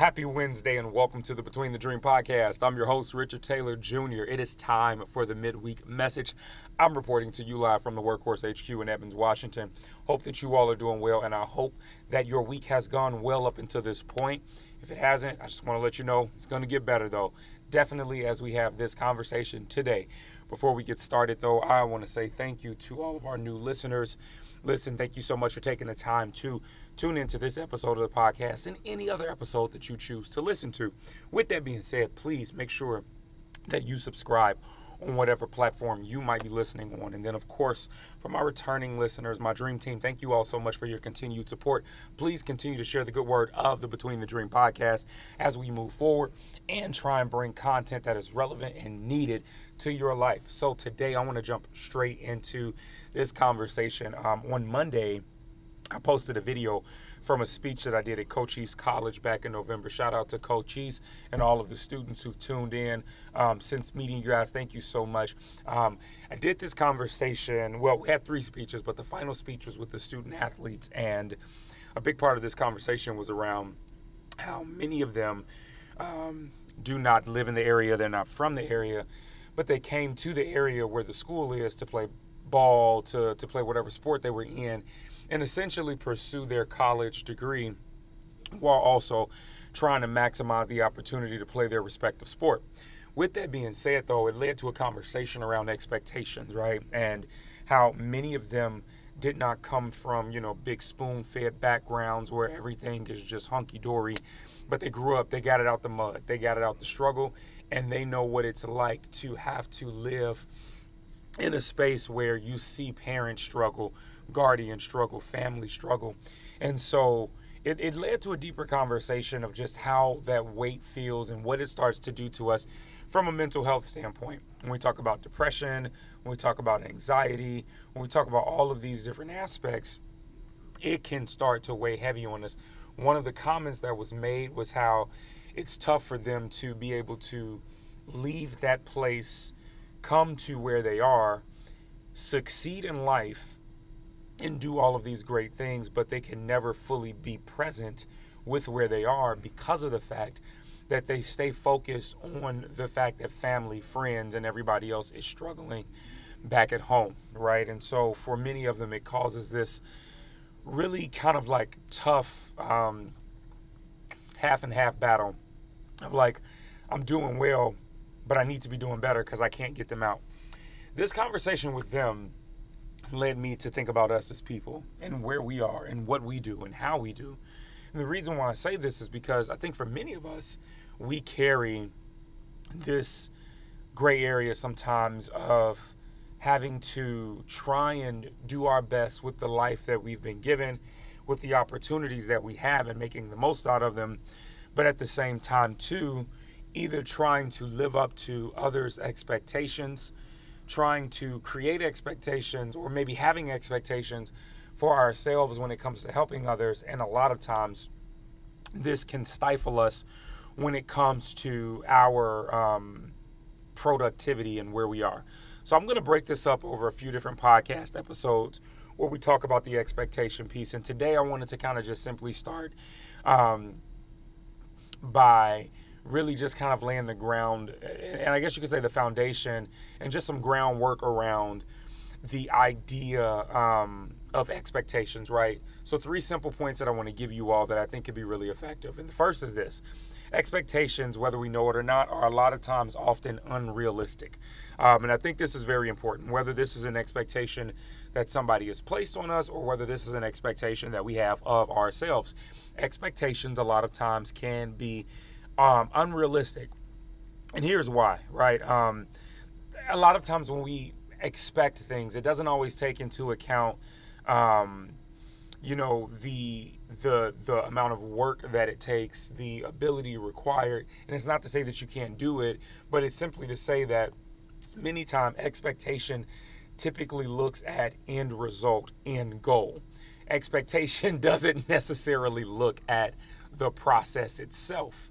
Happy Wednesday and welcome to the Between the Dream podcast. I'm your host, Richard Taylor Jr. It is time for the midweek message. I'm reporting to you live from the Workhorse HQ in Evans, Washington. Hope that you all are doing well, and I hope that your week has gone well up until this point. If it hasn't, I just want to let you know it's going to get better, though. Definitely as we have this conversation today. Before we get started, though, I want to say thank you to all of our new listeners. Listen, thank you so much for taking the time to tune into this episode of the podcast and any other episode that you choose to listen to. With that being said, please make sure that you subscribe on whatever platform you might be listening on. And then, of course, for my returning listeners, my dream team, thank you all so much for your continued support. Please continue to share the good word of the Between the Dream podcast as we move forward and try and bring content that is relevant and needed to your life. So, today I want to jump straight into this conversation. Um, on Monday, I posted a video from a speech that I did at Cochise College back in November. Shout out to Cochise and all of the students who've tuned in um, since meeting you guys. Thank you so much. Um, I did this conversation, well, we had three speeches, but the final speech was with the student athletes. And a big part of this conversation was around how many of them um, do not live in the area, they're not from the area, but they came to the area where the school is to play ball, to, to play whatever sport they were in and essentially pursue their college degree while also trying to maximize the opportunity to play their respective sport. With that being said, though, it led to a conversation around expectations, right? And how many of them did not come from, you know, big spoon fed backgrounds where everything is just hunky dory, but they grew up, they got it out the mud, they got it out the struggle, and they know what it's like to have to live in a space where you see parents struggle, guardians struggle, family struggle. And so it, it led to a deeper conversation of just how that weight feels and what it starts to do to us from a mental health standpoint. When we talk about depression, when we talk about anxiety, when we talk about all of these different aspects, it can start to weigh heavy on us. One of the comments that was made was how it's tough for them to be able to leave that place, come to where they are, succeed in life, and do all of these great things, but they can never fully be present with where they are because of the fact that they stay focused on the fact that family, friends, and everybody else is struggling back at home, right? And so for many of them, it causes this really kind of like tough um, half and half battle of like, I'm doing well, but I need to be doing better because I can't get them out. This conversation with them led me to think about us as people and where we are and what we do and how we do. And the reason why I say this is because I think for many of us, we carry this gray area sometimes of having to try and do our best with the life that we've been given, with the opportunities that we have, and making the most out of them. But at the same time, too, either trying to live up to others' expectations trying to create expectations or maybe having expectations for ourselves when it comes to helping others. And a lot of times, this can stifle us when it comes to our um, productivity and where we are. So, I'm going to break this up over a few different podcast episodes where we talk about the expectation piece. And today, I wanted to kind of just simply start um, by really just kind of laying the ground, and I guess you could say the foundation, and just some groundwork around the idea um, of expectations, right? So, three simple points that I want to give you all that I think could be really effective. And the first is this expectations, whether we know it or not, are a lot of times often unrealistic. Um, and I think this is very important, whether this is an expectation that somebody has placed on us or whether this is an expectation that we have of ourselves. Expectations, a lot of times, can be um, unrealistic. And here's why, right? Um, a lot of times when we expect things, it doesn't always take into account, um, you know, the the the amount of work that it takes, the ability required. And it's not to say that you can't do it, but it's simply to say that many times expectation typically looks at end result, end goal. Expectation doesn't necessarily look at the process itself.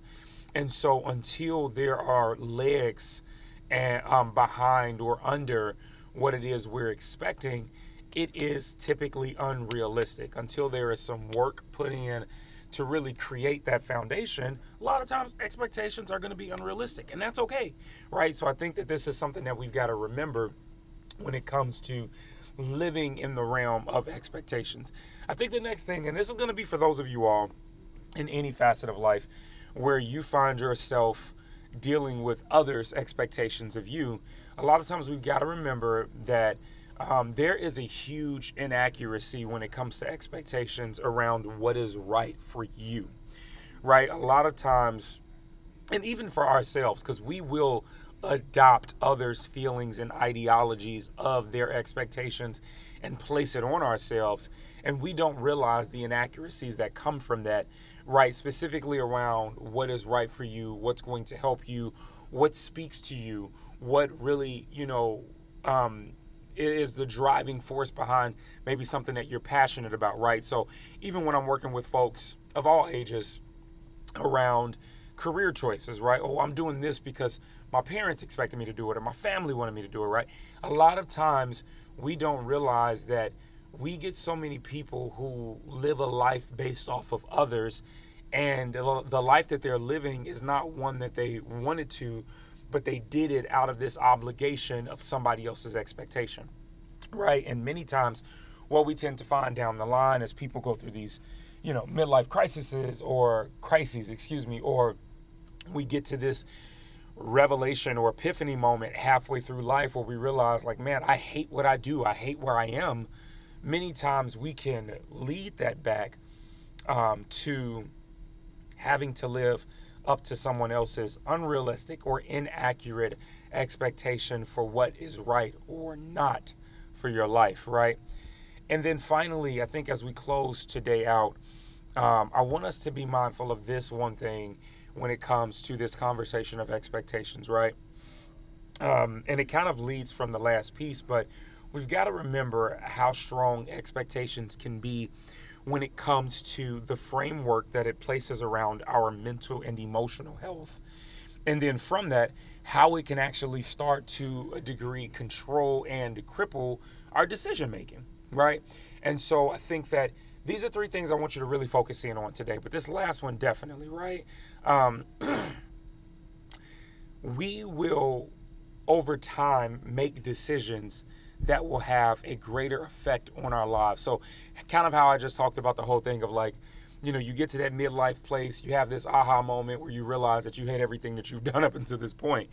And so until there are legs and um, behind or under what it is we're expecting, it is typically unrealistic. Until there is some work put in to really create that foundation, a lot of times expectations are going to be unrealistic, and that's okay, right? So I think that this is something that we've got to remember when it comes to living in the realm of expectations. I think the next thing, and this is going to be for those of you all in any facet of life where you find yourself dealing with others' expectations of you, a lot of times we've got to remember that um, there is a huge inaccuracy when it comes to expectations around what is right for you, right? A lot of times, and even for ourselves, because we will adopt others' feelings and ideologies of their expectations and place it on ourselves. And we don't realize the inaccuracies that come from that, right? Specifically around what is right for you, what's going to help you, what speaks to you, what really, you know, um, is the driving force behind maybe something that you're passionate about, right? So even when I'm working with folks of all ages around career choices, right? Oh, I'm doing this because my parents expected me to do it or my family wanted me to do it, right? A lot of times we don't realize that we get so many people who live a life based off of others and the life that they're living is not one that they wanted to but they did it out of this obligation of somebody else's expectation, right? And many times, what we tend to find down the line as people go through these, you know, midlife crises or crises, excuse me, or we get to this revelation or epiphany moment halfway through life where we realize, like, man, I hate what I do, I hate where I am. Many times we can lead that back um, to having to live up to someone else's unrealistic or inaccurate expectation for what is right or not for your life, right? And then finally, I think as we close today out, um, I want us to be mindful of this one thing when it comes to this conversation of expectations, right? Um, and it kind of leads from the last piece, but we've got to remember how strong expectations can be when it comes to the framework that it places around our mental and emotional health. And then from that, how it can actually start to a degree control and cripple our decision making, right? And so I think that these are three things I want you to really focus in on today. But this last one, definitely, right? Um, we will, over time, make decisions that will have a greater effect on our lives. So, kind of how I just talked about the whole thing of like, you know, you get to that midlife place, you have this aha moment where you realize that you hate everything that you've done up until this point.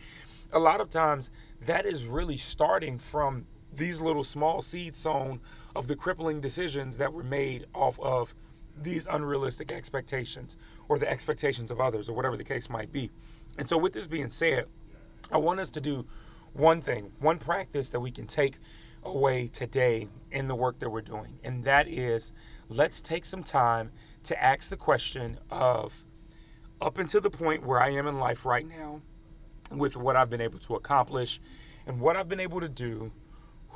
A lot of times, that is really starting from these little small seeds sown of the crippling decisions that were made off of these unrealistic expectations or the expectations of others or whatever the case might be. And so, with this being said, I want us to do one thing, one practice that we can take away today in the work that we're doing. And that is let's take some time to ask the question of up until the point where I am in life right now, with what I've been able to accomplish and what I've been able to do,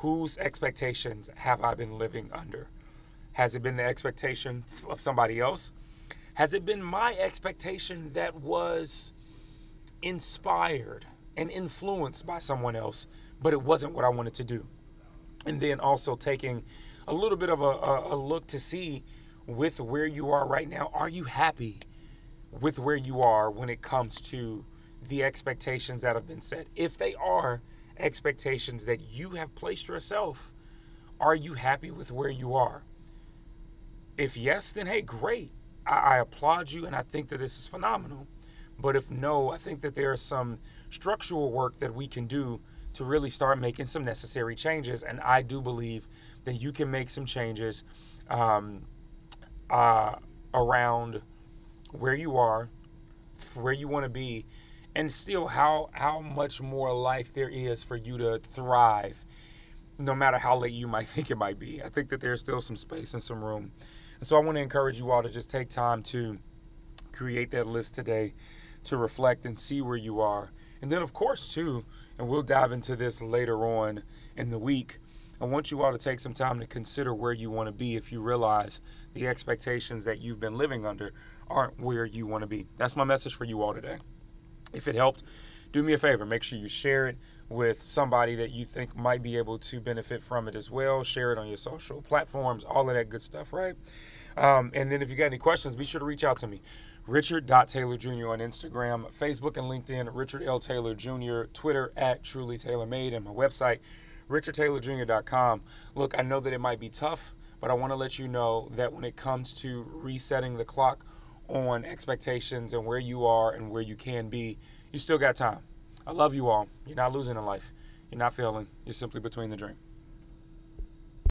whose expectations have I been living under? Has it been the expectation of somebody else? Has it been my expectation that was inspired and influenced by someone else, but it wasn't what I wanted to do. And then also taking a little bit of a, a, a look to see with where you are right now. Are you happy with where you are when it comes to the expectations that have been set? If they are expectations that you have placed yourself, are you happy with where you are? If yes, then hey, great. I, I applaud you and I think that this is phenomenal. But if no, I think that there is some structural work that we can do to really start making some necessary changes. And I do believe that you can make some changes um, uh, around where you are, where you want to be, and still how how much more life there is for you to thrive, no matter how late you might think it might be. I think that there's still some space and some room. And so I want to encourage you all to just take time to create that list today to reflect and see where you are. And then, of course, too, and we'll dive into this later on in the week. I want you all to take some time to consider where you want to be if you realize the expectations that you've been living under aren't where you want to be. That's my message for you all today. If it helped, do me a favor. Make sure you share it with somebody that you think might be able to benefit from it as well. Share it on your social platforms, all of that good stuff, right? Um, and then if you got any questions, be sure to reach out to me. Richard.Taylor Jr. on Instagram, Facebook and LinkedIn, Richard L. Taylor Jr., Twitter at Truly Taylor Made, and my website, richardtaylorjr.com. Look, I know that it might be tough, but I want to let you know that when it comes to resetting the clock on expectations and where you are and where you can be, you still got time. I love you all. You're not losing in life. You're not failing. You're simply between the dream.